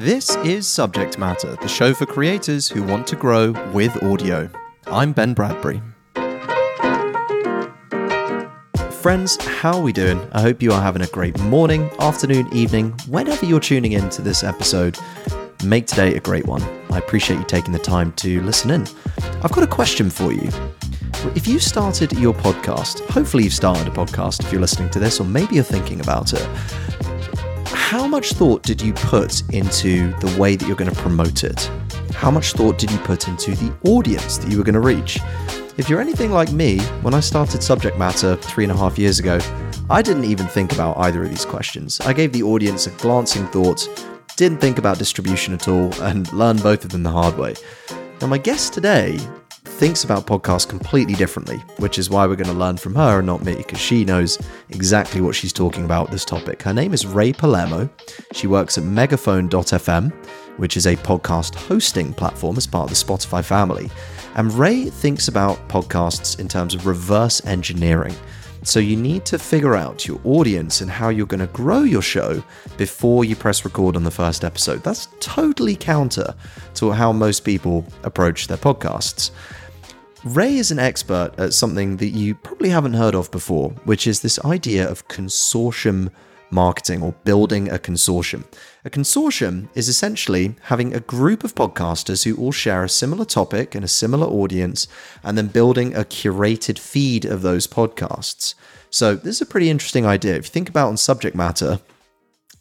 This is Subject Matter, the show for creators who want to grow with audio. I'm Ben Bradbury. Friends, how are we doing? I hope you are having a great morning, afternoon, evening, whenever you're tuning in to this episode. Make today a great one. I appreciate you taking the time to listen in. I've got a question for you. If you started your podcast, hopefully you've started a podcast if you're listening to this, or maybe you're thinking about it how much thought did you put into the way that you're going to promote it? How much thought did you put into the audience that you were going to reach? If you're anything like me, when I started Subject Matter three and a half years ago, I didn't even think about either of these questions. I gave the audience a glancing thought, didn't think about distribution at all, and learned both of them the hard way. Now, my guest today thinks about podcasts completely differently, which is why we're going to learn from her and not me, because she knows exactly what she's talking about this topic. Her name is Rae Palermo. She works at megaphone.fm, which is a podcast hosting platform as part of the Spotify family. And Rae thinks about podcasts in terms of reverse engineering. So you need to figure out your audience and how you're going to grow your show before you press record on the first episode. That's totally counter to how most people approach their podcasts. Rae is an expert at something that you probably haven't heard of before, which is this idea of consortium marketing or building a consortium. A consortium is essentially having a group of podcasters who all share a similar topic and a similar audience, and then building a curated feed of those podcasts. So, this is a pretty interesting idea. If you think about on subject matter,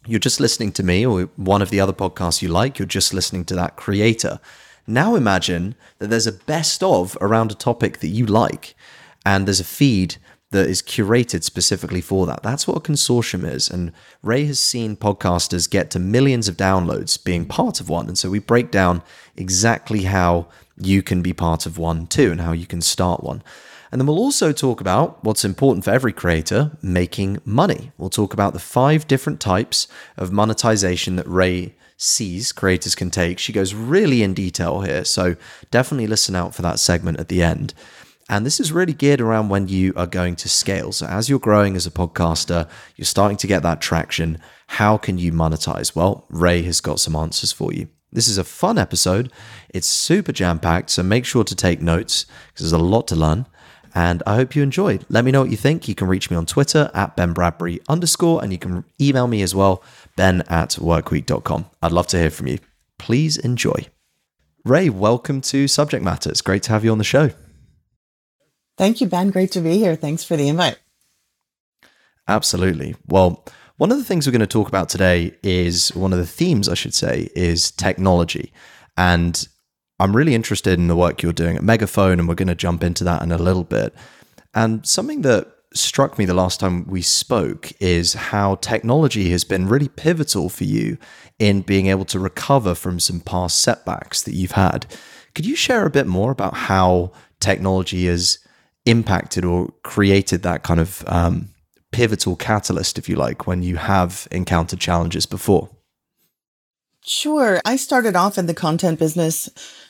you're just listening to me or one of the other podcasts you like, you're just listening to that creator. Now imagine that there's a best of around a topic that you like, and there's a feed that is curated specifically for that. That's what a consortium is. And Rae has seen podcasters get to millions of downloads being part of one. And so we break down exactly how you can be part of one too and how you can start one. And then we'll also talk about what's important for every creator making money. We'll talk about the five different types of monetization that Rae sees creators can take. She goes really in detail here. So definitely listen out for that segment at the end. And this is really geared around when you are going to scale. So, as you're growing as a podcaster, you're starting to get that traction. How can you monetize? Well, Rae has got some answers for you. This is a fun episode. It's super jam packed. So, make sure to take notes because there's a lot to learn. And I hope you enjoyed. Let me know what you think. You can reach me on Twitter at Ben Bradbury underscore, and you can email me as well, ben at workweek.com. I'd love to hear from you. Please enjoy. Rae, welcome to Subject Matter. It's great to have you on the show. Thank you, Ben. Great to be here. Thanks for the invite. Absolutely. Well, one of the things we're going to talk about today is one of the themes, I should say, is technology. And I'm really interested in the work you're doing at Megaphone, and we're going to jump into that in a little bit. And something that struck me the last time we spoke is how technology has been really pivotal for you in being able to recover from some past setbacks that you've had. Could you share a bit more about how technology has impacted or created that kind of um, pivotal catalyst, if you like, when you have encountered challenges before? Sure. I started off in the content business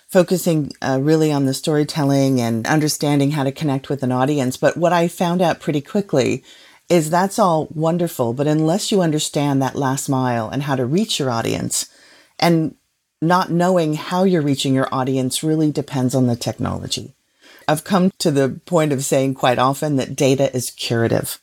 focusing uh, really on the storytelling and understanding how to connect with an audience. But what I found out pretty quickly is that's all wonderful, but unless you understand that last mile and how to reach your audience, and not knowing how you're reaching your audience really depends on the technology. I've come to the point of saying quite often that data is curative.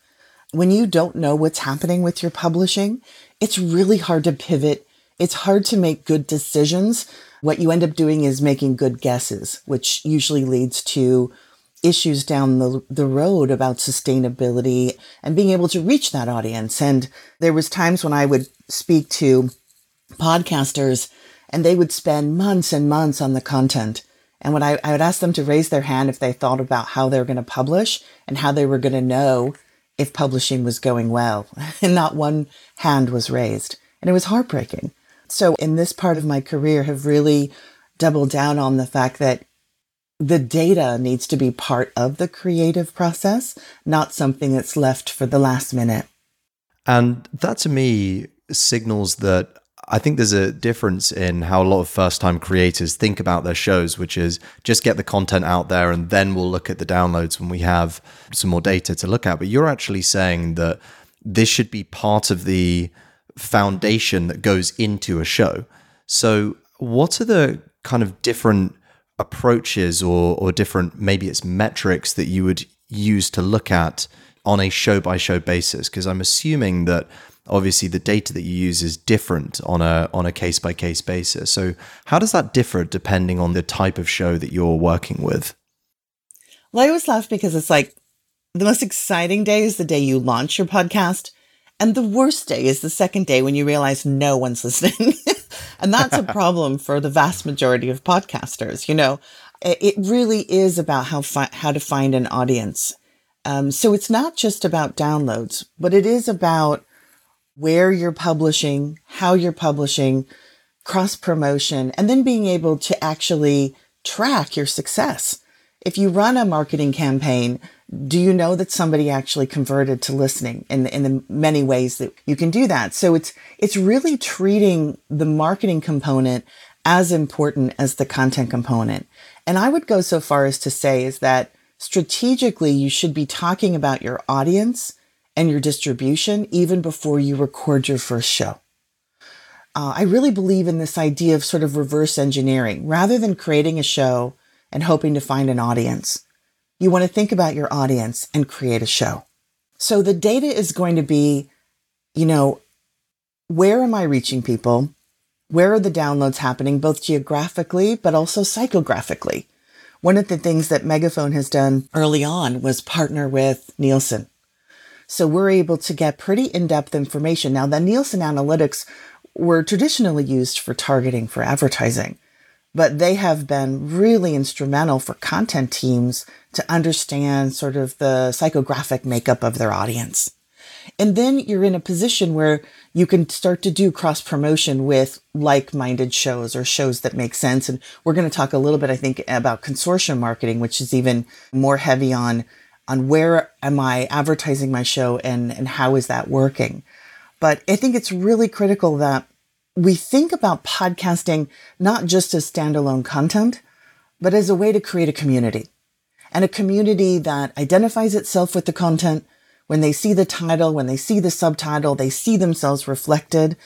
When you don't know what's happening with your publishing, it's really hard to pivot. It's hard to make good decisions what you end up doing is making good guesses, which usually leads to issues down the, the road about sustainability and being able to reach that audience. And there was times when I would speak to podcasters and they would spend months and months on the content. And when I, I would ask them to raise their hand if they thought about how they were going to publish and how they were going to know if publishing was going well. And not one hand was raised. And it was heartbreaking. So in this part of my career have really doubled down on the fact that the data needs to be part of the creative process, not something that's left for the last minute. And that to me signals that I think there's a difference in how a lot of first time creators think about their shows, which is just get the content out there and then we'll look at the downloads when we have some more data to look at. But you're actually saying that this should be part of the foundation that goes into a show. So, what are the kind of different approaches or, or different, maybe it's metrics that you would use to look at on a show by show basis? Because I'm assuming that obviously the data that you use is different on a on a case by case basis. So how does that differ depending on the type of show that you're working with? Well, I always laugh because it's like the most exciting day is the day you launch your podcast. And the worst day is the second day when you realize no one's listening. and that's a problem for the vast majority of podcasters. You know, it really is about how, fi- how to find an audience. Um, so it's not just about downloads, but it is about where you're publishing, how you're publishing, cross promotion, and then being able to actually track your success. If you run a marketing campaign, do you know that somebody actually converted to listening in, the, in the many ways that you can do that? So it's, it's really treating the marketing component as important as the content component. And I would go so far as to say is that strategically, you should be talking about your audience and your distribution even before you record your first show. Uh, I really believe in this idea of sort of reverse engineering. Rather than creating a show and hoping to find an audience, you want to think about your audience and create a show. So the data is going to be, you know, where am I reaching people? Where are the downloads happening, both geographically, but also psychographically? One of the things that Megaphone has done early on was partner with Nielsen so we're able to get pretty in-depth information. Now, the Nielsen analytics were traditionally used for targeting for advertising, but they have been really instrumental for content teams to understand sort of the psychographic makeup of their audience. And then you're in a position where you can start to do cross promotion with like minded shows or shows that make sense. And we're going to talk a little bit, I think, about consortium marketing, which is even more heavy on on where am I advertising my show and, and how is that working. But I think it's really critical that we think about podcasting not just as standalone content, but as a way to create a community and a community that identifies itself with the content. When they see the title, when they see the subtitle, they see themselves reflected.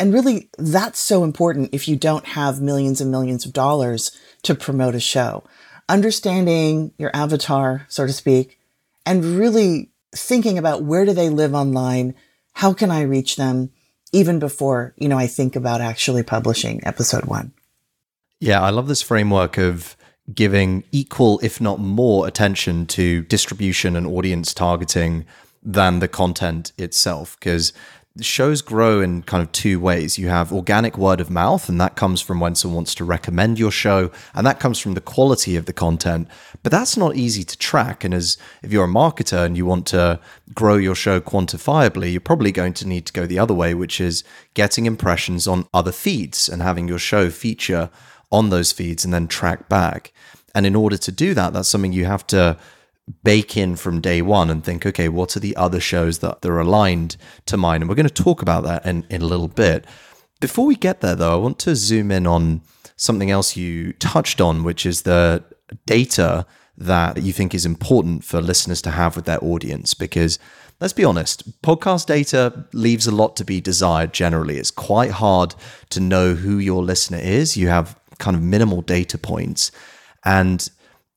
And really, that's so important if you don't have millions and millions of dollars to promote a show. Understanding your avatar, so to speak, and really thinking about where do they live online? How can I reach them? Even before, you know, I think about actually publishing episode one. Yeah, I love this framework of giving equal, if not more, attention to distribution and audience targeting than the content itself. Because shows grow in kind of two ways. You have organic word of mouth, and that comes from when someone wants to recommend your show, and that comes from the quality of the content. But that's not easy to track. And as if you're a marketer and you want to grow your show quantifiably, you're probably going to need to go the other way, which is getting impressions on other feeds and having your show feature on those feeds and then track back. And in order to do that, that's something you have to bake in from day one and think, okay, what are the other shows that are aligned to mine? And we're going to talk about that in, in a little bit. Before we get there, though, I want to zoom in on something else you touched on, which is the data that you think is important for listeners to have with their audience. Because let's be honest, podcast data leaves a lot to be desired generally. It's quite hard to know who your listener is. You have kind of minimal data points. And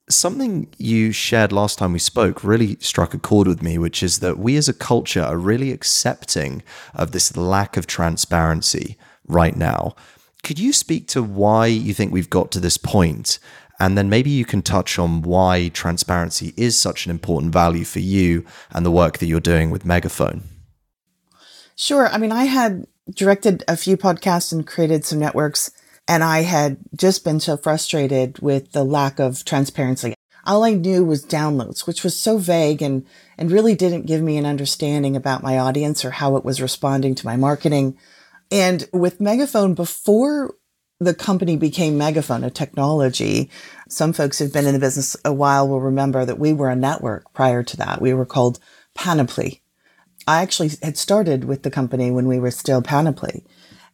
something you shared last time we spoke really struck a chord with me, which is that we as a culture are really accepting of this lack of transparency right now. Could you speak to why you think we've got to this point? And then maybe you can touch on why transparency is such an important value for you and the work that you're doing with Megaphone. Sure. I mean, I had directed a few podcasts and created some networks and I had just been so frustrated with the lack of transparency. All I knew was downloads, which was so vague and, and really didn't give me an understanding about my audience or how it was responding to my marketing. And with Megaphone, before the company became Megaphone, a technology, some folks who've been in the business a while will remember that we were a network prior to that. We were called Panoply. I actually had started with the company when we were still Panoply.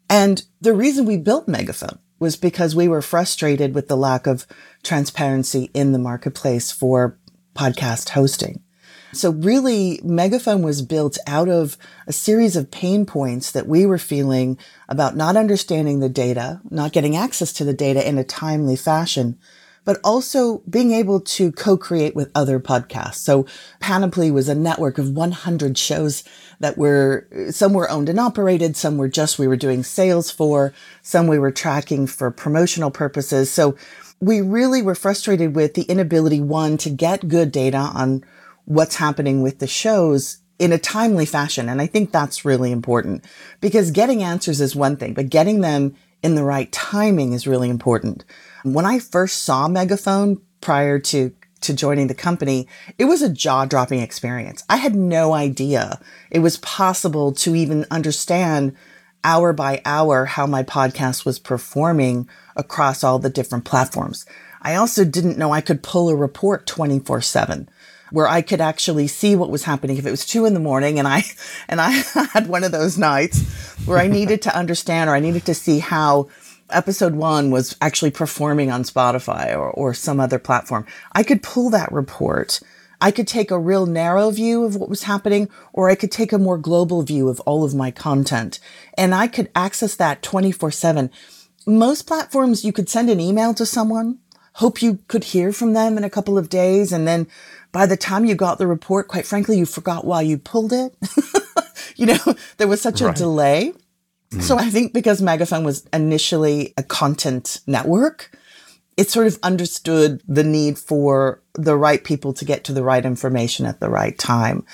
And the reason we built Megaphone was because we were frustrated with the lack of transparency in the marketplace for podcast hosting. So really, Megaphone was built out of a series of pain points that we were feeling about not understanding the data, not getting access to the data in a timely fashion, but also being able to co-create with other podcasts. So Panoply was a network of 100 shows that were, some were owned and operated, some were just we were doing sales for, some we were tracking for promotional purposes. So we really were frustrated with the inability, one, to get good data on what's happening with the shows in a timely fashion. And I think that's really important because getting answers is one thing, but getting them in the right timing is really important. When I first saw Megaphone prior to to joining the company, it was a jaw dropping experience. I had no idea it was possible to even understand hour by hour how my podcast was performing across all the different platforms. I also didn't know I could pull a report 24 seven where I could actually see what was happening. If it was two in the morning and I, and I had one of those nights where I needed to understand or I needed to see how episode one was actually performing on Spotify or, or some other platform, I could pull that report. I could take a real narrow view of what was happening, or I could take a more global view of all of my content. And I could access that 24 seven. Most platforms, you could send an email to someone, hope you could hear from them in a couple of days. And then by the time you got the report, quite frankly, you forgot why you pulled it. you know, there was such right. a delay. So I think because Megaphone was initially a content network, it sort of understood the need for the right people to get to the right information at the right time.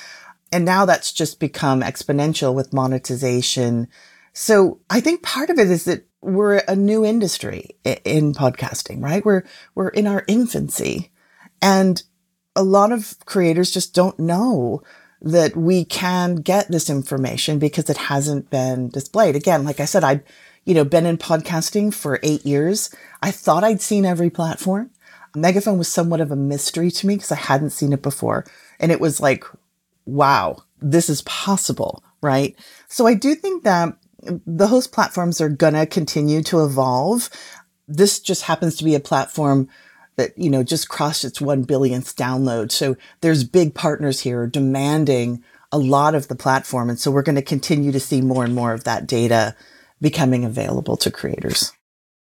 And now that's just become exponential with monetization. So I think part of it is that we're a new industry in podcasting, right? We're, we're in our infancy and a lot of creators just don't know that we can get this information because it hasn't been displayed. Again, like I said, I'd, you know, been in podcasting for eight years. I thought I'd seen every platform. Megaphone was somewhat of a mystery to me because I hadn't seen it before. And it was like, wow, this is possible, right? So I do think that the host platforms are going to continue to evolve. This just happens to be a platform that, you know, just crossed its 1 billionth download. So there's big partners here demanding a lot of the platform. And so we're going to continue to see more and more of that data becoming available to creators.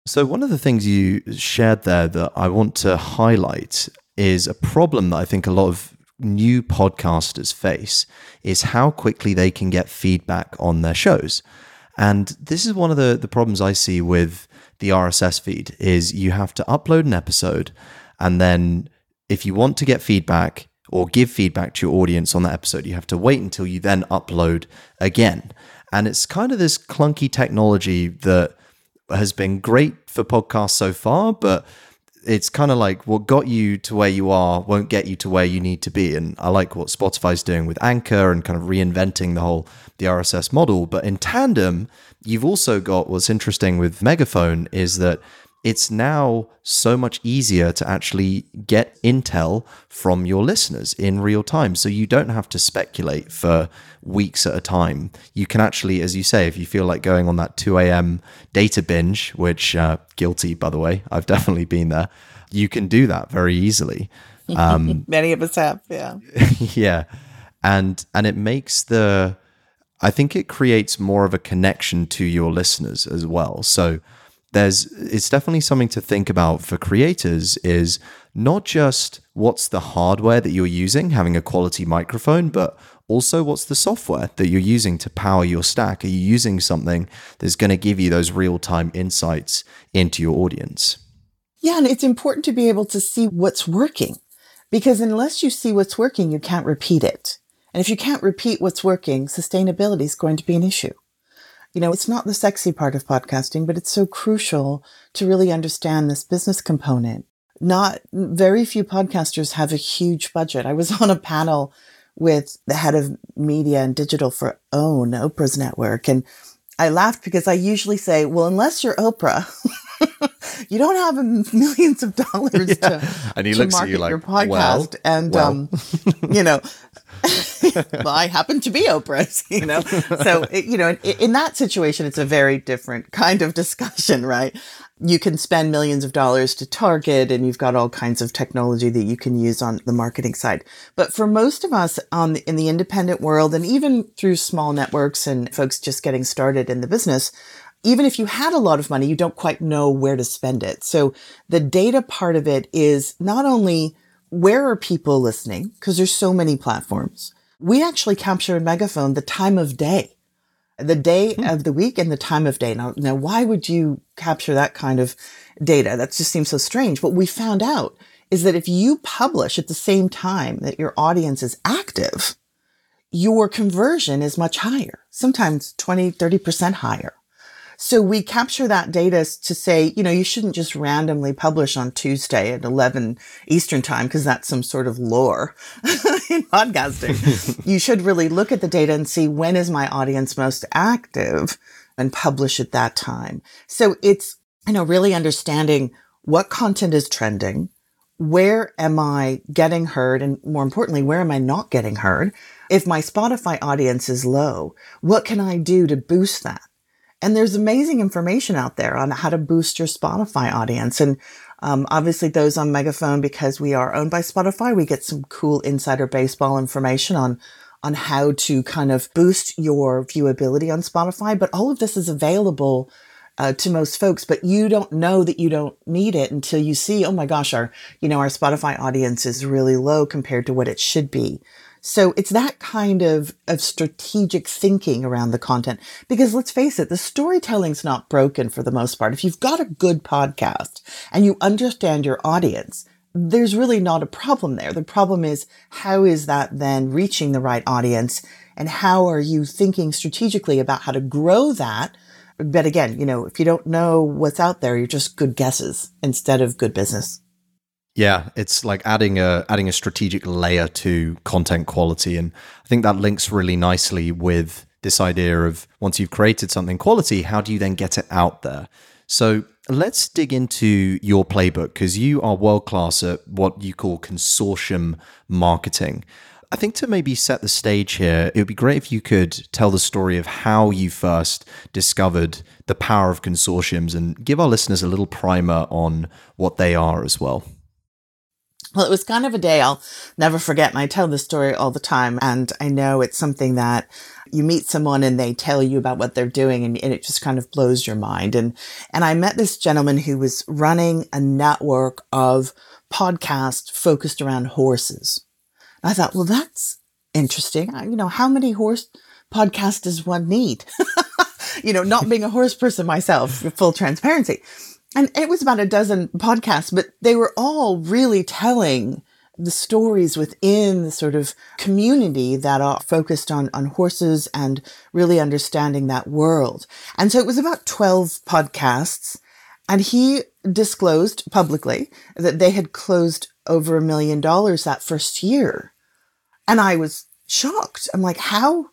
So, one of the things you shared there that I want to highlight is a problem that I think a lot of new podcasters face is how quickly they can get feedback on their shows. And this is one of the, the problems I see with the RSS feed is you have to upload an episode and then if you want to get feedback or give feedback to your audience on that episode, you have to wait until you then upload again. And it's kind of this clunky technology that has been great for podcasts so far, but it's kind of like what got you to where you are won't get you to where you need to be. And I like what Spotify's doing with Anchor and kind of reinventing the whole the RSS model. But in tandem, you've also got what's interesting with Megaphone is that it's now so much easier to actually get intel from your listeners in real time. So you don't have to speculate for weeks at a time. You can actually, as you say, if you feel like going on that 2 a.m. data binge, which, uh, guilty, by the way, I've definitely been there, you can do that very easily. Um, Many of us have, yeah. yeah. And, and it makes the, I think it creates more of a connection to your listeners as well. So, there's it's definitely something to think about for creators is not just what's the hardware that you're using having a quality microphone but also what's the software that you're using to power your stack. Are you using something that's going to give you those real-time insights into your audience? Yeah and it's important to be able to see what's working because unless you see what's working you can't repeat it and if you can't repeat what's working sustainability is going to be an issue you know, it's not the sexy part of podcasting, but it's so crucial to really understand this business component. Not very few podcasters have a huge budget. I was on a panel with the head of media and digital for OWN, Oprah's network. And I laughed because I usually say, well, unless you're Oprah, you don't have millions of dollars yeah. to, and he to looks market at you like, your podcast. Well, and, well. um, you know, well, I happen to be Oprah, you know. So, it, you know, in, in, that situation, it's a very different kind of discussion, right? you can spend millions of dollars to target and you've got all kinds of technology that you can use on the marketing side. But for most of us on the, in the independent world and even through small networks and folks just getting started in the business, even if you had a lot of money, you don't quite know where to spend it. So the data part of it is not only where are people listening? Because there's so many platforms. We actually capture in Megaphone the time of day the day hmm. of the week and the time of day. Now, now, why would you capture that kind of data? That just seems so strange. What we found out is that if you publish at the same time that your audience is active, your conversion is much higher, sometimes 20, 30% higher. So we capture that data to say, you know, you shouldn't just randomly publish on Tuesday at 11 Eastern time because that's some sort of lore in podcasting. you should really look at the data and see when is my audience most active and publish at that time. So it's, you know, really understanding what content is trending. Where am I getting heard? And more importantly, where am I not getting heard? If my Spotify audience is low, what can I do to boost that? And there's amazing information out there on how to boost your Spotify audience. And um, obviously, those on Megaphone, because we are owned by Spotify, we get some cool insider baseball information on on how to kind of boost your viewability on Spotify. But all of this is available uh, to most folks, but you don't know that you don't need it until you see, oh my gosh, our you know our Spotify audience is really low compared to what it should be. So it's that kind of, of strategic thinking around the content. Because let's face it, the storytelling's not broken for the most part. If you've got a good podcast and you understand your audience, there's really not a problem there. The problem is how is that then reaching the right audience and how are you thinking strategically about how to grow that? But again, you know, if you don't know what's out there, you're just good guesses instead of good business. Yeah, it's like adding a adding a strategic layer to content quality, and I think that links really nicely with this idea of once you've created something quality, how do you then get it out there? So let's dig into your playbook because you are world class at what you call consortium marketing. I think to maybe set the stage here, it would be great if you could tell the story of how you first discovered the power of consortiums and give our listeners a little primer on what they are as well. Well, it was kind of a day I'll never forget. And I tell this story all the time. And I know it's something that you meet someone and they tell you about what they're doing and, and, it just kind of blows your mind. And, and I met this gentleman who was running a network of podcasts focused around horses. And I thought, well, that's interesting. you know, how many horse podcasts does one need? you know, not being a horse person myself, full transparency and it was about a dozen podcasts, but they were all really telling the stories within the sort of community that are focused on, on horses and really understanding that world. And so it was about 12 podcasts. And he disclosed publicly that they had closed over a million dollars that first year. And I was shocked. I'm like, how,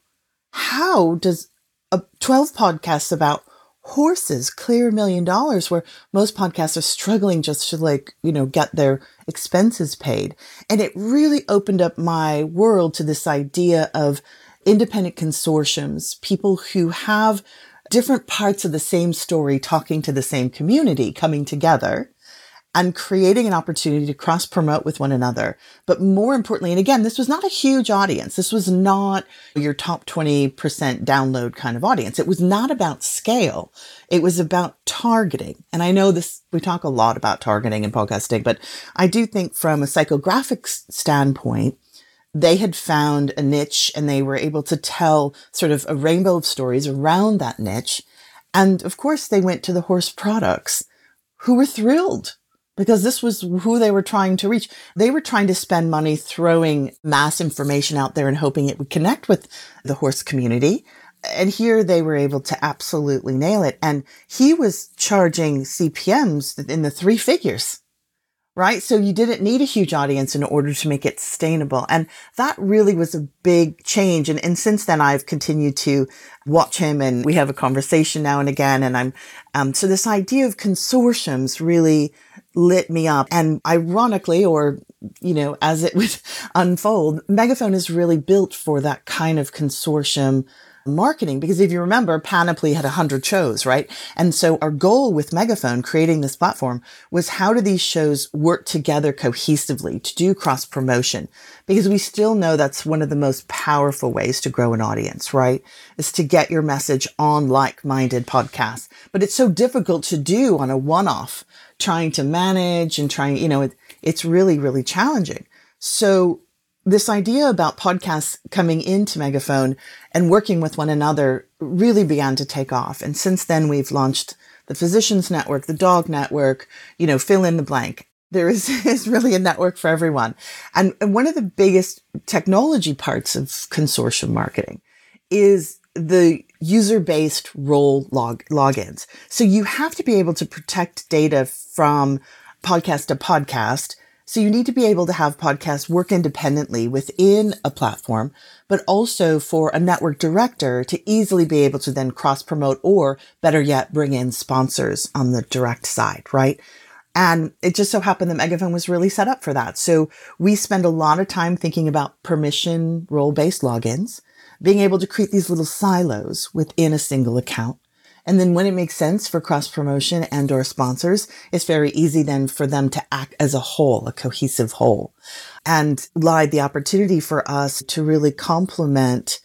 how does a 12 podcasts about horses clear a million dollars where most podcasts are struggling just to like, you know, get their expenses paid. And it really opened up my world to this idea of independent consortiums, people who have different parts of the same story talking to the same community coming together and creating an opportunity to cross promote with one another. But more importantly, and again, this was not a huge audience. This was not your top 20% download kind of audience. It was not about scale. It was about targeting. And I know this, we talk a lot about targeting and podcasting, but I do think from a psychographics standpoint, they had found a niche and they were able to tell sort of a rainbow of stories around that niche. And of course, they went to the horse products who were thrilled because this was who they were trying to reach. They were trying to spend money throwing mass information out there and hoping it would connect with the horse community. And here they were able to absolutely nail it. And he was charging CPMs in the three figures right? So you didn't need a huge audience in order to make it sustainable. And that really was a big change. And, and since then, I've continued to watch him and we have a conversation now and again. And I'm, um, so this idea of consortiums really lit me up. And ironically, or, you know, as it would unfold, Megaphone is really built for that kind of consortium marketing because if you remember, Panoply had 100 shows, right? And so our goal with Megaphone creating this platform was how do these shows work together cohesively to do cross promotion? Because we still know that's one of the most powerful ways to grow an audience, right? Is to get your message on like minded podcasts. But it's so difficult to do on a one off, trying to manage and trying, you know, it, it's really, really challenging. So this idea about podcasts coming into Megaphone and working with one another really began to take off. And since then, we've launched the Physicians Network, the Dog Network, you know, fill in the blank. There is, is really a network for everyone. And, and one of the biggest technology parts of consortium marketing is the user-based role log logins. So you have to be able to protect data from podcast to podcast so you need to be able to have podcasts work independently within a platform, but also for a network director to easily be able to then cross promote or better yet, bring in sponsors on the direct side, right? And it just so happened that Megaphone was really set up for that. So we spend a lot of time thinking about permission role based logins, being able to create these little silos within a single account and then when it makes sense for cross promotion and or sponsors, it's very easy then for them to act as a whole, a cohesive whole and lied the opportunity for us to really complement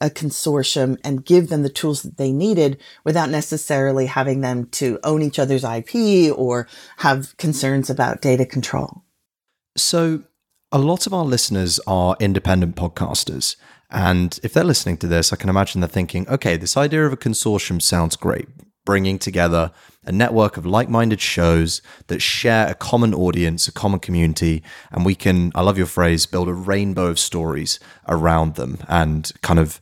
a consortium and give them the tools that they needed without necessarily having them to own each other's IP or have concerns about data control. So, a lot of our listeners are independent podcasters. And if they're listening to this, I can imagine they're thinking, okay, this idea of a consortium sounds great. Bringing together a network of like minded shows that share a common audience, a common community, and we can, I love your phrase, build a rainbow of stories around them and kind of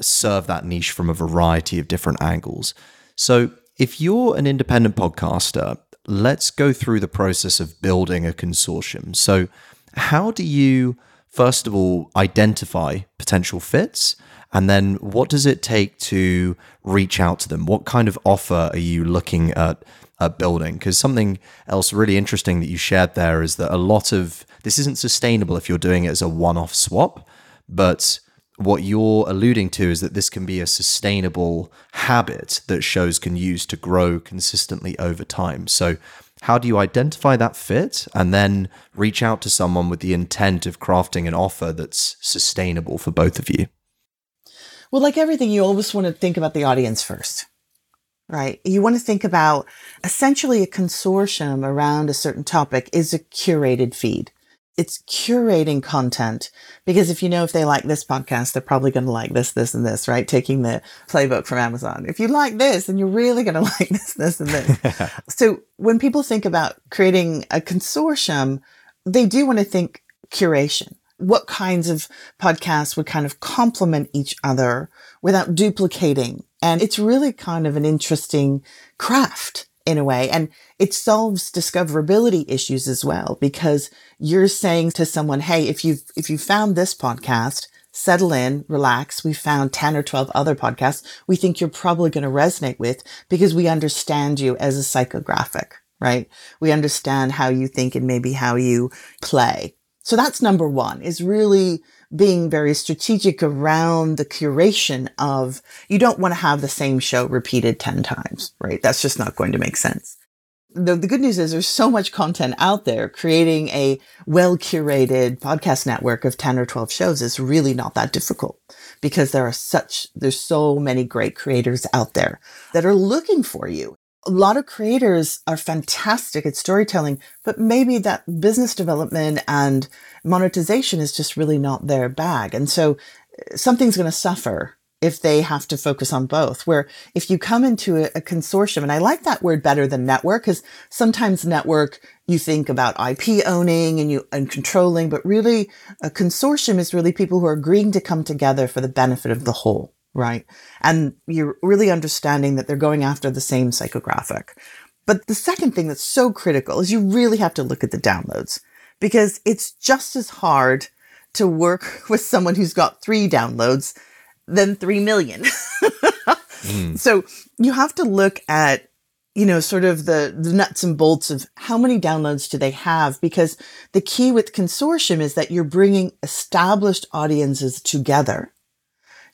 serve that niche from a variety of different angles. So, if you're an independent podcaster, let's go through the process of building a consortium. So, how do you first of all, identify potential fits? And then what does it take to reach out to them? What kind of offer are you looking at, at building? Because something else really interesting that you shared there is that a lot of this isn't sustainable if you're doing it as a one off swap, but what you're alluding to is that this can be a sustainable habit that shows can use to grow consistently over time. So, how do you identify that fit and then reach out to someone with the intent of crafting an offer that's sustainable for both of you? Well, like everything, you always want to think about the audience first, right? You want to think about essentially a consortium around a certain topic is a curated feed it's curating content because if you know if they like this podcast, they're probably going to like this, this, and this, right? Taking the playbook from Amazon. If you like this, then you're really going to like this, this, and this. so when people think about creating a consortium, they do want to think curation. What kinds of podcasts would kind of complement each other without duplicating? And it's really kind of an interesting craft in a way. And it solves discoverability issues as well, because you're saying to someone, Hey, if you've, if you found this podcast, settle in, relax. We found 10 or 12 other podcasts we think you're probably going to resonate with because we understand you as a psychographic, right? We understand how you think and maybe how you play. So that's number one is really being very strategic around the curation of you don't want to have the same show repeated 10 times, right? That's just not going to make sense. The, the good news is there's so much content out there. Creating a well curated podcast network of 10 or 12 shows is really not that difficult because there are such, there's so many great creators out there that are looking for you a lot of creators are fantastic at storytelling, but maybe that business development and monetization is just really not their bag. And so uh, something's going to suffer if they have to focus on both. Where if you come into a, a consortium, and I like that word better than network, because sometimes network you think about IP owning and you and controlling, but really a consortium is really people who are agreeing to come together for the benefit of the whole right? And you're really understanding that they're going after the same psychographic. But the second thing that's so critical is you really have to look at the downloads because it's just as hard to work with someone who's got three downloads than 3 million. mm. So you have to look at you know, sort of the, the nuts and bolts of how many downloads do they have? Because the key with consortium is that you're bringing established audiences together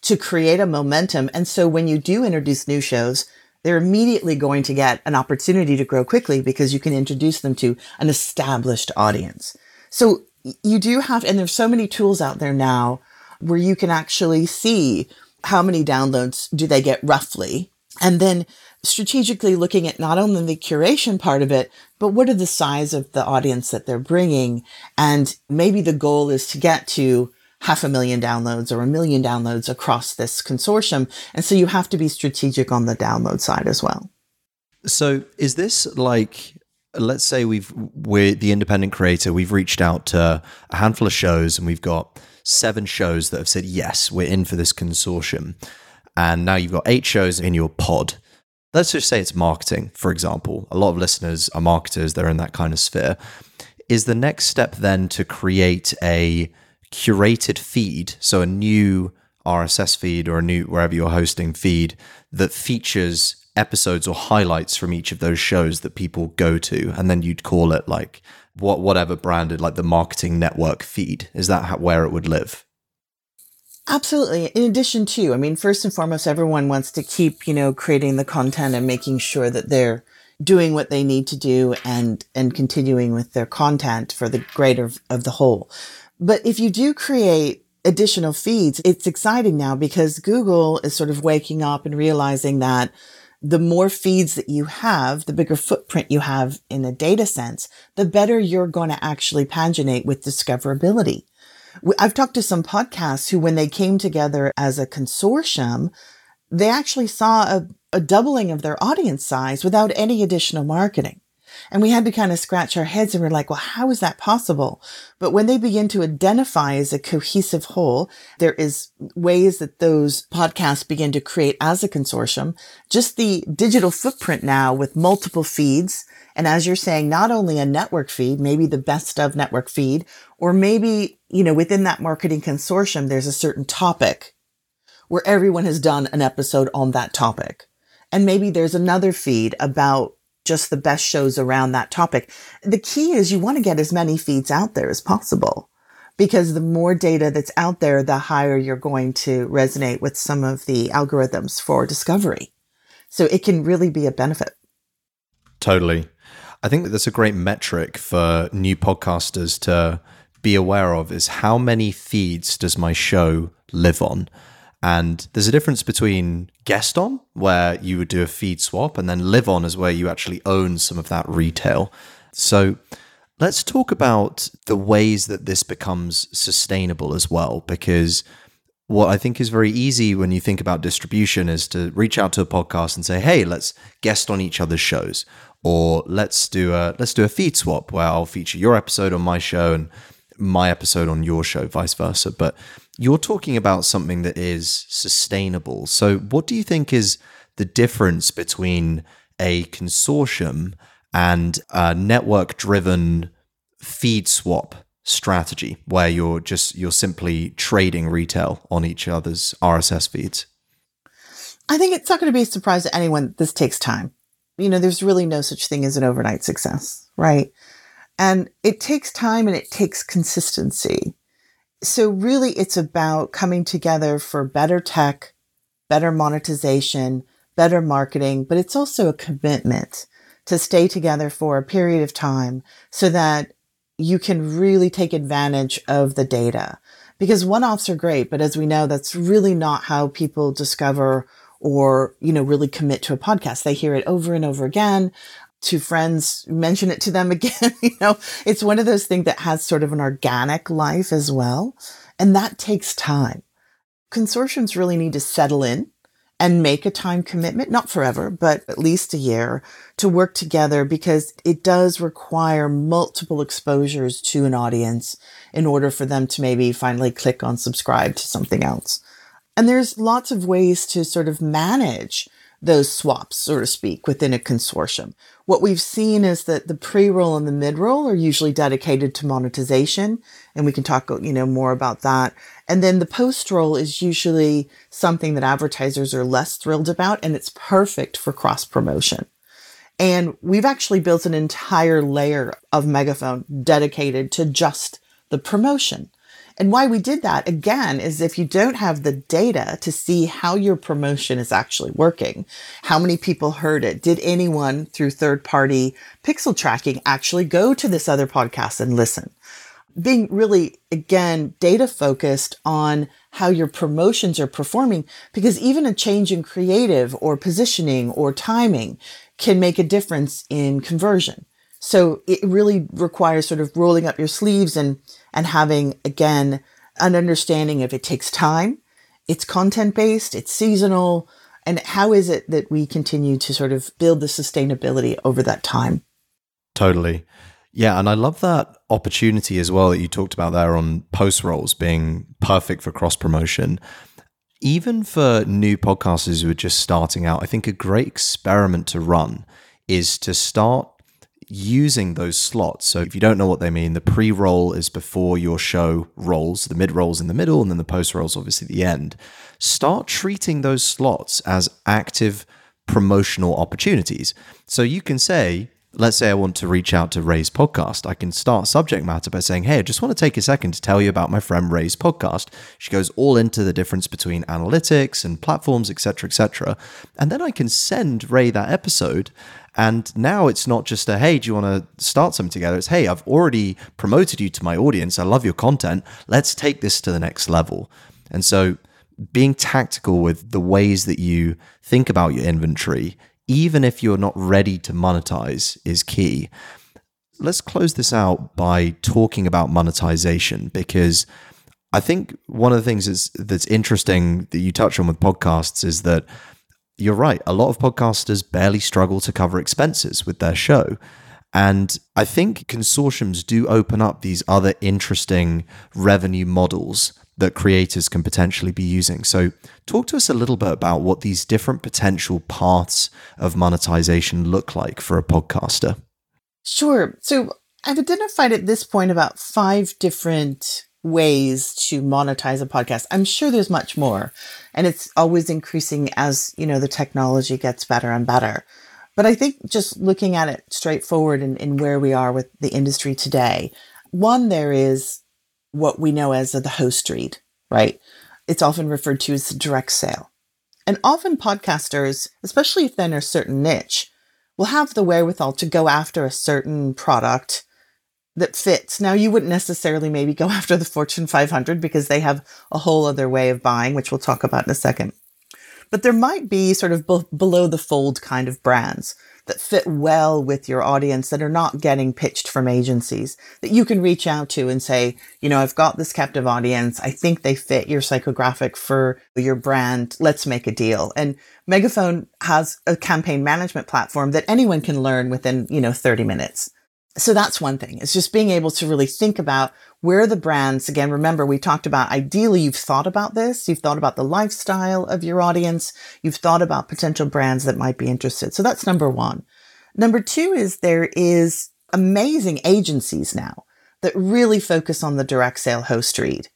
to create a momentum. And so when you do introduce new shows, they're immediately going to get an opportunity to grow quickly because you can introduce them to an established audience. So you do have, and there's so many tools out there now where you can actually see how many downloads do they get roughly. And then strategically looking at not only the curation part of it, but what are the size of the audience that they're bringing? And maybe the goal is to get to half a million downloads or a million downloads across this consortium. And so you have to be strategic on the download side as well. So is this like let's say we've we're the independent creator, we've reached out to a handful of shows and we've got seven shows that have said yes, we're in for this consortium. And now you've got eight shows in your pod. Let's just say it's marketing, for example. A lot of listeners are marketers, they're in that kind of sphere. Is the next step then to create a curated feed, so a new RSS feed or a new wherever you're hosting feed that features episodes or highlights from each of those shows that people go to, and then you'd call it like what whatever branded like the marketing network feed. Is that how, where it would live? Absolutely. In addition to, I mean, first and foremost, everyone wants to keep, you know, creating the content and making sure that they're doing what they need to do and, and continuing with their content for the greater of the whole. But if you do create additional feeds, it's exciting now because Google is sort of waking up and realizing that the more feeds that you have, the bigger footprint you have in a data sense, the better you're going to actually paginate with discoverability. I've talked to some podcasts who, when they came together as a consortium, they actually saw a, a doubling of their audience size without any additional marketing. And we had to kind of scratch our heads and we're like, well, how is that possible? But when they begin to identify as a cohesive whole, there is ways that those podcasts begin to create as a consortium, just the digital footprint now with multiple feeds. And as you're saying, not only a network feed, maybe the best of network feed, or maybe, you know, within that marketing consortium, there's a certain topic where everyone has done an episode on that topic. And maybe there's another feed about just the best shows around that topic. The key is you want to get as many feeds out there as possible because the more data that's out there, the higher you're going to resonate with some of the algorithms for discovery. So it can really be a benefit. Totally. I think that that's a great metric for new podcasters to be aware of is how many feeds does my show live on? And there's a difference between guest on, where you would do a feed swap, and then live on is where you actually own some of that retail. So let's talk about the ways that this becomes sustainable as well, because what I think is very easy when you think about distribution is to reach out to a podcast and say, "Hey, let's guest on each other's shows," or let's do a let's do a feed swap where I'll feature your episode on my show and my episode on your show, vice versa. But you're talking about something that is sustainable. So, what do you think is the difference between a consortium and a network driven feed swap strategy where you're just you're simply trading retail on each other's RSS feeds? I think it's not going to be a surprise to anyone this takes time. You know, there's really no such thing as an overnight success, right? And it takes time and it takes consistency. So really it's about coming together for better tech, better monetization, better marketing, but it's also a commitment to stay together for a period of time so that you can really take advantage of the data. Because one-offs are great, but as we know, that's really not how people discover or, you know, really commit to a podcast. They hear it over and over again to friends, mention it to them again. you know, it's one of those things that has sort of an organic life as well. And that takes time. Consortiums really need to settle in and make a time commitment, not forever, but at least a year to work together because it does require multiple exposures to an audience in order for them to maybe finally click on subscribe to something else. And there's lots of ways to sort of manage those swaps, so to speak, within a consortium. What we've seen is that the pre-roll and the mid-roll are usually dedicated to monetization, and we can talk, you know, more about that. And then the post-roll is usually something that advertisers are less thrilled about, and it's perfect for cross promotion. And we've actually built an entire layer of Megaphone dedicated to just the promotion. And why we did that again is if you don't have the data to see how your promotion is actually working, how many people heard it, did anyone through third party pixel tracking actually go to this other podcast and listen? Being really, again, data focused on how your promotions are performing, because even a change in creative or positioning or timing can make a difference in conversion. So it really requires sort of rolling up your sleeves and, and having, again, an understanding of it takes time. It's content based, it's seasonal. And how is it that we continue to sort of build the sustainability over that time? Totally. Yeah. And I love that opportunity as well that you talked about there on post rolls being perfect for cross promotion. Even for new podcasters who are just starting out, I think a great experiment to run is to start using those slots. So if you don't know what they mean, the pre-roll is before your show rolls, the mid-rolls in the middle, and then the post-rolls obviously at the end. Start treating those slots as active promotional opportunities. So you can say, let's say I want to reach out to Rae's podcast. I can start subject matter by saying, Hey, I just want to take a second to tell you about my friend Rae's podcast. She goes all into the difference between analytics and platforms, etc., etc. And then I can send Rae that episode and now it's not just a, hey, do you want to start something together? It's, hey, I've already promoted you to my audience. I love your content. Let's take this to the next level. And so being tactical with the ways that you think about your inventory, even if you're not ready to monetize, is key. Let's close this out by talking about monetization because I think one of the things that's, that's interesting that you touch on with podcasts is that you're right. A lot of podcasters barely struggle to cover expenses with their show. And I think consortiums do open up these other interesting revenue models that creators can potentially be using. So, talk to us a little bit about what these different potential paths of monetization look like for a podcaster. Sure. So, I've identified at this point about five different ways to monetize a podcast. I'm sure there's much more and it's always increasing as, you know, the technology gets better and better. But I think just looking at it straightforward and in, where we are with the industry today, one, there is what we know as the host read, right? It's often referred to as the direct sale. And often podcasters, especially if they're in a certain niche, will have the wherewithal to go after a certain product that fits. Now, you wouldn't necessarily maybe go after the Fortune 500 because they have a whole other way of buying, which we'll talk about in a second. But there might be sort of be- below the fold kind of brands that fit well with your audience that are not getting pitched from agencies that you can reach out to and say, you know, I've got this captive audience. I think they fit your psychographic for your brand. Let's make a deal. And Megaphone has a campaign management platform that anyone can learn within, you know, 30 minutes so that's one thing. It's just being able to really think about where the brands, again, remember we talked about ideally you've thought about this. You've thought about the lifestyle of your audience. You've thought about potential brands that might be interested. So that's number one. Number two is there is amazing agencies now that really focus on the direct sale host read.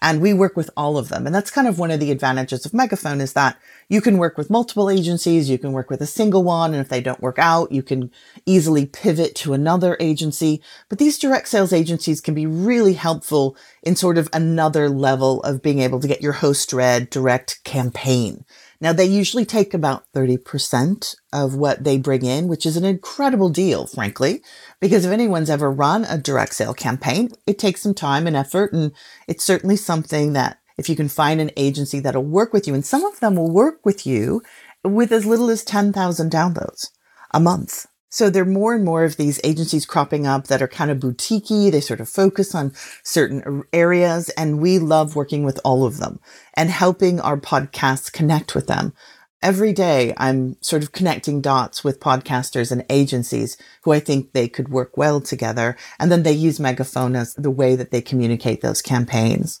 And we work with all of them. And that's kind of one of the advantages of Megaphone is that you can work with multiple agencies. You can work with a single one. And if they don't work out, you can easily pivot to another agency. But these direct sales agencies can be really helpful in sort of another level of being able to get your host read direct campaign. Now they usually take about 30% of what they bring in, which is an incredible deal, frankly, because if anyone's ever run a direct sale campaign, it takes some time and effort. And it's certainly something that if you can find an agency that'll work with you, and some of them will work with you with as little as 10,000 downloads a month. So there are more and more of these agencies cropping up that are kind of boutiquey. They sort of focus on certain areas and we love working with all of them and helping our podcasts connect with them. Every day I'm sort of connecting dots with podcasters and agencies who I think they could work well together. And then they use Megaphone as the way that they communicate those campaigns.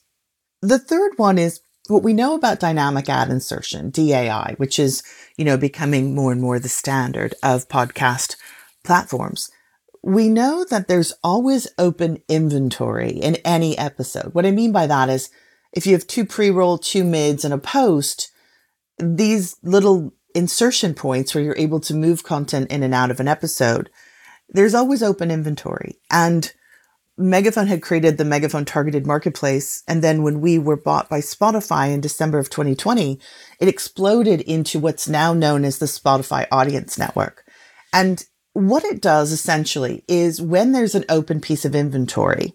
The third one is what we know about dynamic ad insertion, DAI, which is, you know, becoming more and more the standard of podcast platforms. We know that there's always open inventory in any episode. What I mean by that is if you have two pre-roll, two mids and a post, these little insertion points where you're able to move content in and out of an episode, there's always open inventory. And Megaphone had created the Megaphone targeted marketplace. And then when we were bought by Spotify in December of 2020, it exploded into what's now known as the Spotify Audience Network. And what it does essentially is when there's an open piece of inventory,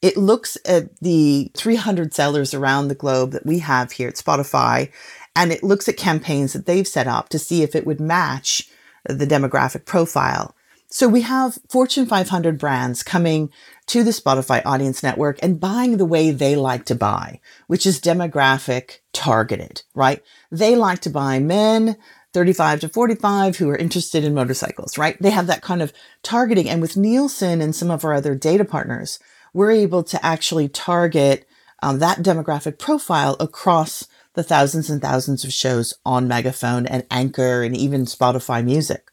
it looks at the 300 sellers around the globe that we have here at Spotify, and it looks at campaigns that they've set up to see if it would match the demographic profile. So we have Fortune 500 brands coming to the Spotify audience network and buying the way they like to buy, which is demographic targeted, right? They like to buy men 35 to 45 who are interested in motorcycles, right? They have that kind of targeting. And with Nielsen and some of our other data partners, we're able to actually target um, that demographic profile across the thousands and thousands of shows on Megaphone and Anchor and even Spotify Music.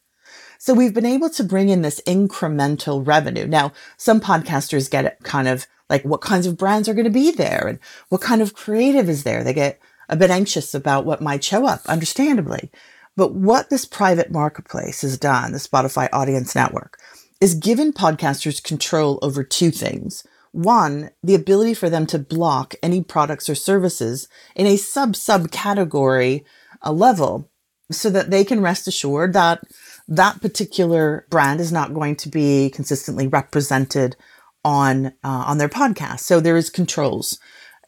So we've been able to bring in this incremental revenue. Now, some podcasters get kind of like what kinds of brands are going to be there and what kind of creative is there. They get a bit anxious about what might show up, understandably. But what this private marketplace has done, the Spotify Audience Network, is given podcasters control over two things. One, the ability for them to block any products or services in a sub subcategory a uh, level so that they can rest assured that that particular brand is not going to be consistently represented on uh, on their podcast. So there is controls.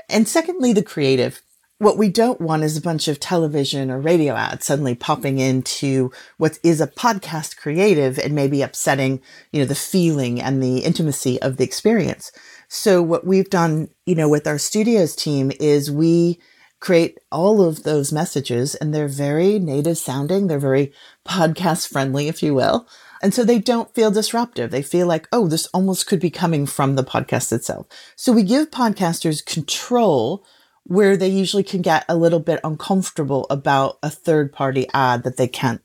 And secondly, the creative what we don't want is a bunch of television or radio ads suddenly popping into what is a podcast creative and maybe upsetting, you know, the feeling and the intimacy of the experience. So what we've done, you know, with our studios team is we create all of those messages and they're very native sounding. They're very podcast friendly, if you will. And so they don't feel disruptive. They feel like, oh, this almost could be coming from the podcast itself. So we give podcasters control where they usually can get a little bit uncomfortable about a third party ad that they can't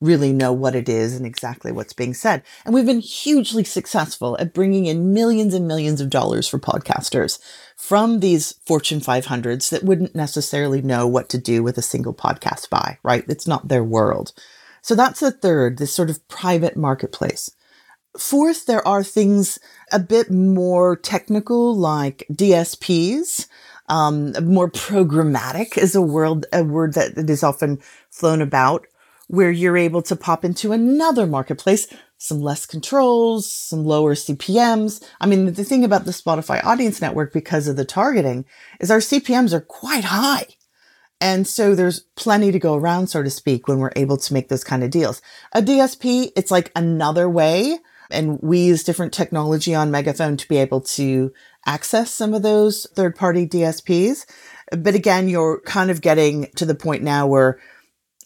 really know what it is and exactly what's being said. And we've been hugely successful at bringing in millions and millions of dollars for podcasters from these Fortune 500s that wouldn't necessarily know what to do with a single podcast buy, right? It's not their world. So that's the third, this sort of private marketplace. Fourth, there are things a bit more technical like DSPs um, more programmatic is a word, a word that is often flown about where you're able to pop into another marketplace, some less controls, some lower CPMs. I mean, the thing about the Spotify audience network because of the targeting is our CPMs are quite high. And so there's plenty to go around, so to speak, when we're able to make those kind of deals. A DSP, it's like another way. And we use different technology on Megaphone to be able to access some of those third party DSPs. But again, you're kind of getting to the point now where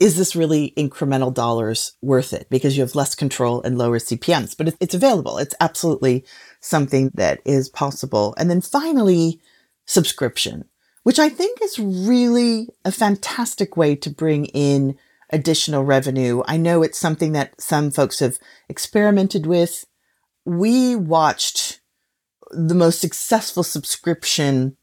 is this really incremental dollars worth it? Because you have less control and lower CPMs, but it's available. It's absolutely something that is possible. And then finally, subscription, which I think is really a fantastic way to bring in additional revenue. I know it's something that some folks have experimented with. We watched the most successful subscription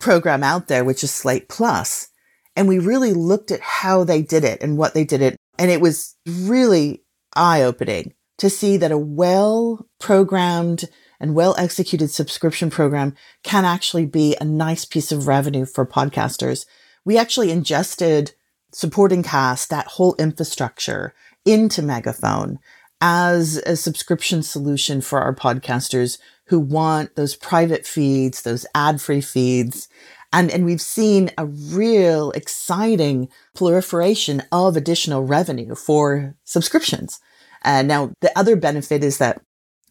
program out there, which is Slate Plus. And we really looked at how they did it and what they did it. And it was really eye opening to see that a well programmed and well executed subscription program can actually be a nice piece of revenue for podcasters. We actually ingested supporting cast, that whole infrastructure into Megaphone as a subscription solution for our podcasters who want those private feeds, those ad free feeds. And, and we've seen a real exciting proliferation of additional revenue for subscriptions. And now the other benefit is that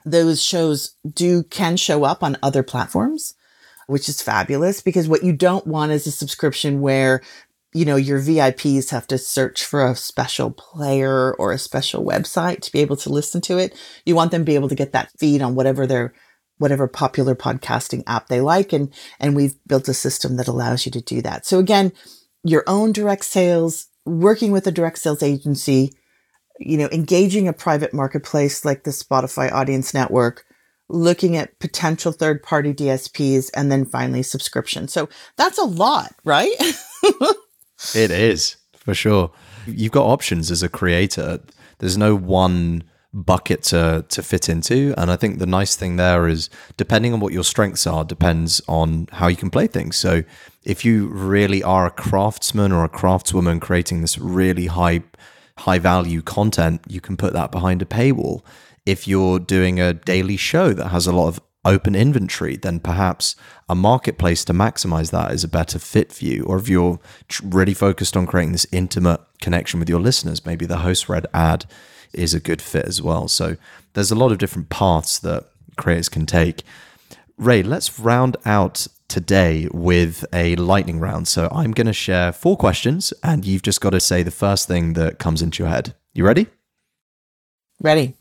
those shows do can show up on other platforms, which is fabulous because what you don't want is a subscription where you know, your VIPs have to search for a special player or a special website to be able to listen to it. You want them to be able to get that feed on whatever their whatever popular podcasting app they like. And, and we've built a system that allows you to do that. So again, your own direct sales, working with a direct sales agency, you know, engaging a private marketplace like the Spotify audience network, looking at potential third party DSPs, and then finally subscription. So that's a lot, right? it is for sure. You've got options as a creator. There's no one bucket to to fit into. And I think the nice thing there is depending on what your strengths are, depends on how you can play things. So if you really are a craftsman or a craftswoman creating this really high high value content, you can put that behind a paywall. If you're doing a daily show that has a lot of open inventory, then perhaps a marketplace to maximize that is a better fit for you. Or if you're really focused on creating this intimate connection with your listeners, maybe the host read ad is a good fit as well. So there's a lot of different paths that creators can take. Rae, let's round out today with a lightning round. So I'm going to share four questions, and you've just got to say the first thing that comes into your head. You ready? Ready.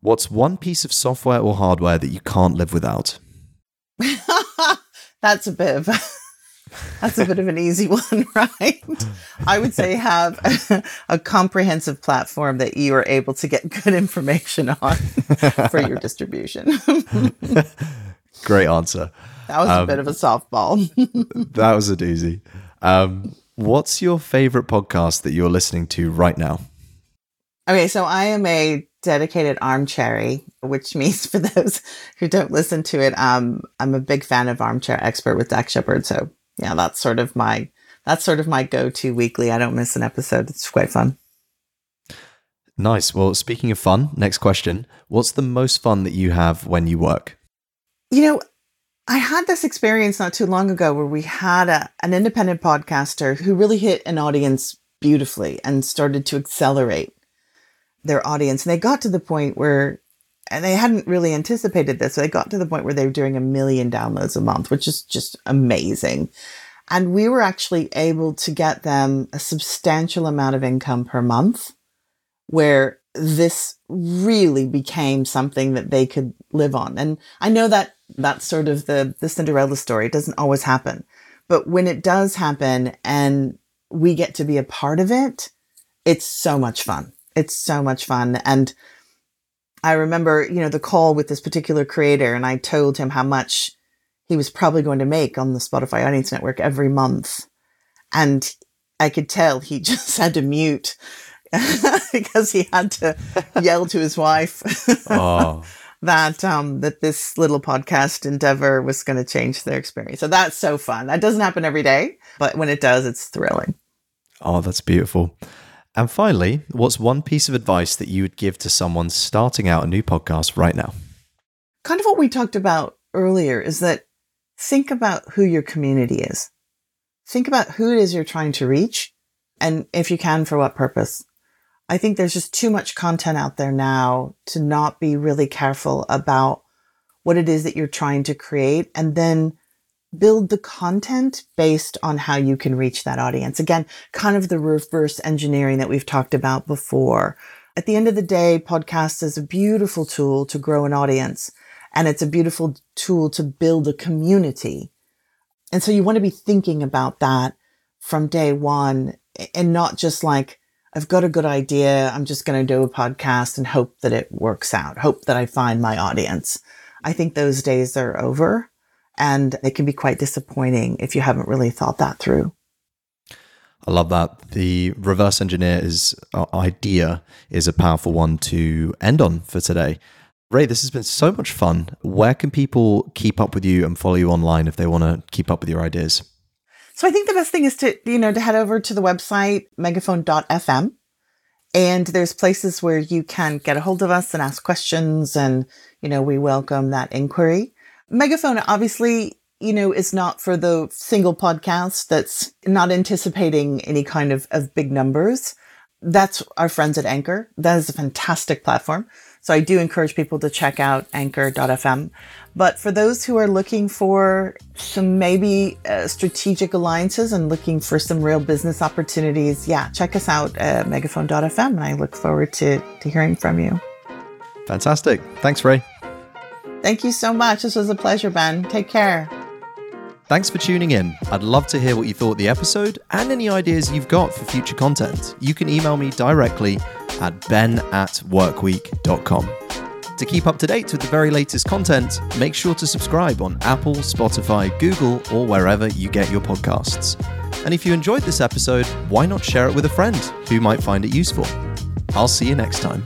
What's one piece of software or hardware that you can't live without? that's a bit of a, that's a bit of an easy one, right? I would say have a, a, comprehensive platform that you are able to get good information on for your distribution. Great answer. That was um, a bit of a softball. that was a doozy. Um, what's your favorite podcast that you're listening to right now? Okay, so I am a dedicated armchair, which means for those who don't listen to it, um, I'm a big fan of Armchair Expert with Dax Shepard. So yeah, that's sort of my that's sort of my go-to weekly. I don't miss an episode. It's quite fun. Nice. Well, speaking of fun, next question. What's the most fun that you have when you work? You know, I had this experience not too long ago where we had a, an independent podcaster who really hit an audience beautifully and started to accelerate their audience. And they got to the point where, and they hadn't really anticipated this, so they got to the point where they were doing a million downloads a month, which is just amazing. And we were actually able to get them a substantial amount of income per month where this really became something that they could live on. And I know that that's sort of the, the Cinderella story. It doesn't always happen. But when it does happen and we get to be a part of it, it's so much fun. It's so much fun. And I remember, you know, the call with this particular creator and I told him how much he was probably going to make on the Spotify Audience Network every month. And I could tell he just had to mute because he had to yell to his wife oh. that um, that this little podcast endeavor was going to change their experience. So that's so fun. That doesn't happen every day, but when it does, it's thrilling. Oh, that's beautiful. And finally, what's one piece of advice that you would give to someone starting out a new podcast right now? Kind of what we talked about earlier is that think about who your community is. Think about who it is you're trying to reach and if you can, for what purpose. I think there's just too much content out there now to not be really careful about what it is that you're trying to create and then build the content based on how you can reach that audience. Again, kind of the reverse engineering that we've talked about before. At the end of the day, podcast is a beautiful tool to grow an audience and it's a beautiful tool to build a community. And so you want to be thinking about that from day one and not just like, I've got a good idea. I'm just going to do a podcast and hope that it works out. Hope that I find my audience. I think those days are over. And it can be quite disappointing if you haven't really thought that through. I love that. The reverse engineer is uh, idea is a powerful one to end on for today. Rae, this has been so much fun. Where can people keep up with you and follow you online if they want to keep up with your ideas? So I think the best thing is to, you know, to head over to the website megaphone.fm and there's places where you can get a hold of us and ask questions and, you know, we welcome that inquiry. Megaphone obviously, you know, is not for the single podcast that's not anticipating any kind of, of big numbers. That's our friends at Anchor. That is a fantastic platform. So I do encourage people to check out anchor.fm. But for those who are looking for some maybe uh, strategic alliances and looking for some real business opportunities, yeah, check us out at megaphone.fm. And I look forward to, to hearing from you. Fantastic. Thanks, Rae. Thank you so much. This was a pleasure, Ben. Take care. Thanks for tuning in. I'd love to hear what you thought of the episode and any ideas you've got for future content. You can email me directly at ben at workweek.com. To keep up to date with the very latest content, make sure to subscribe on Apple, Spotify, Google, or wherever you get your podcasts. And if you enjoyed this episode, why not share it with a friend who might find it useful? I'll see you next time.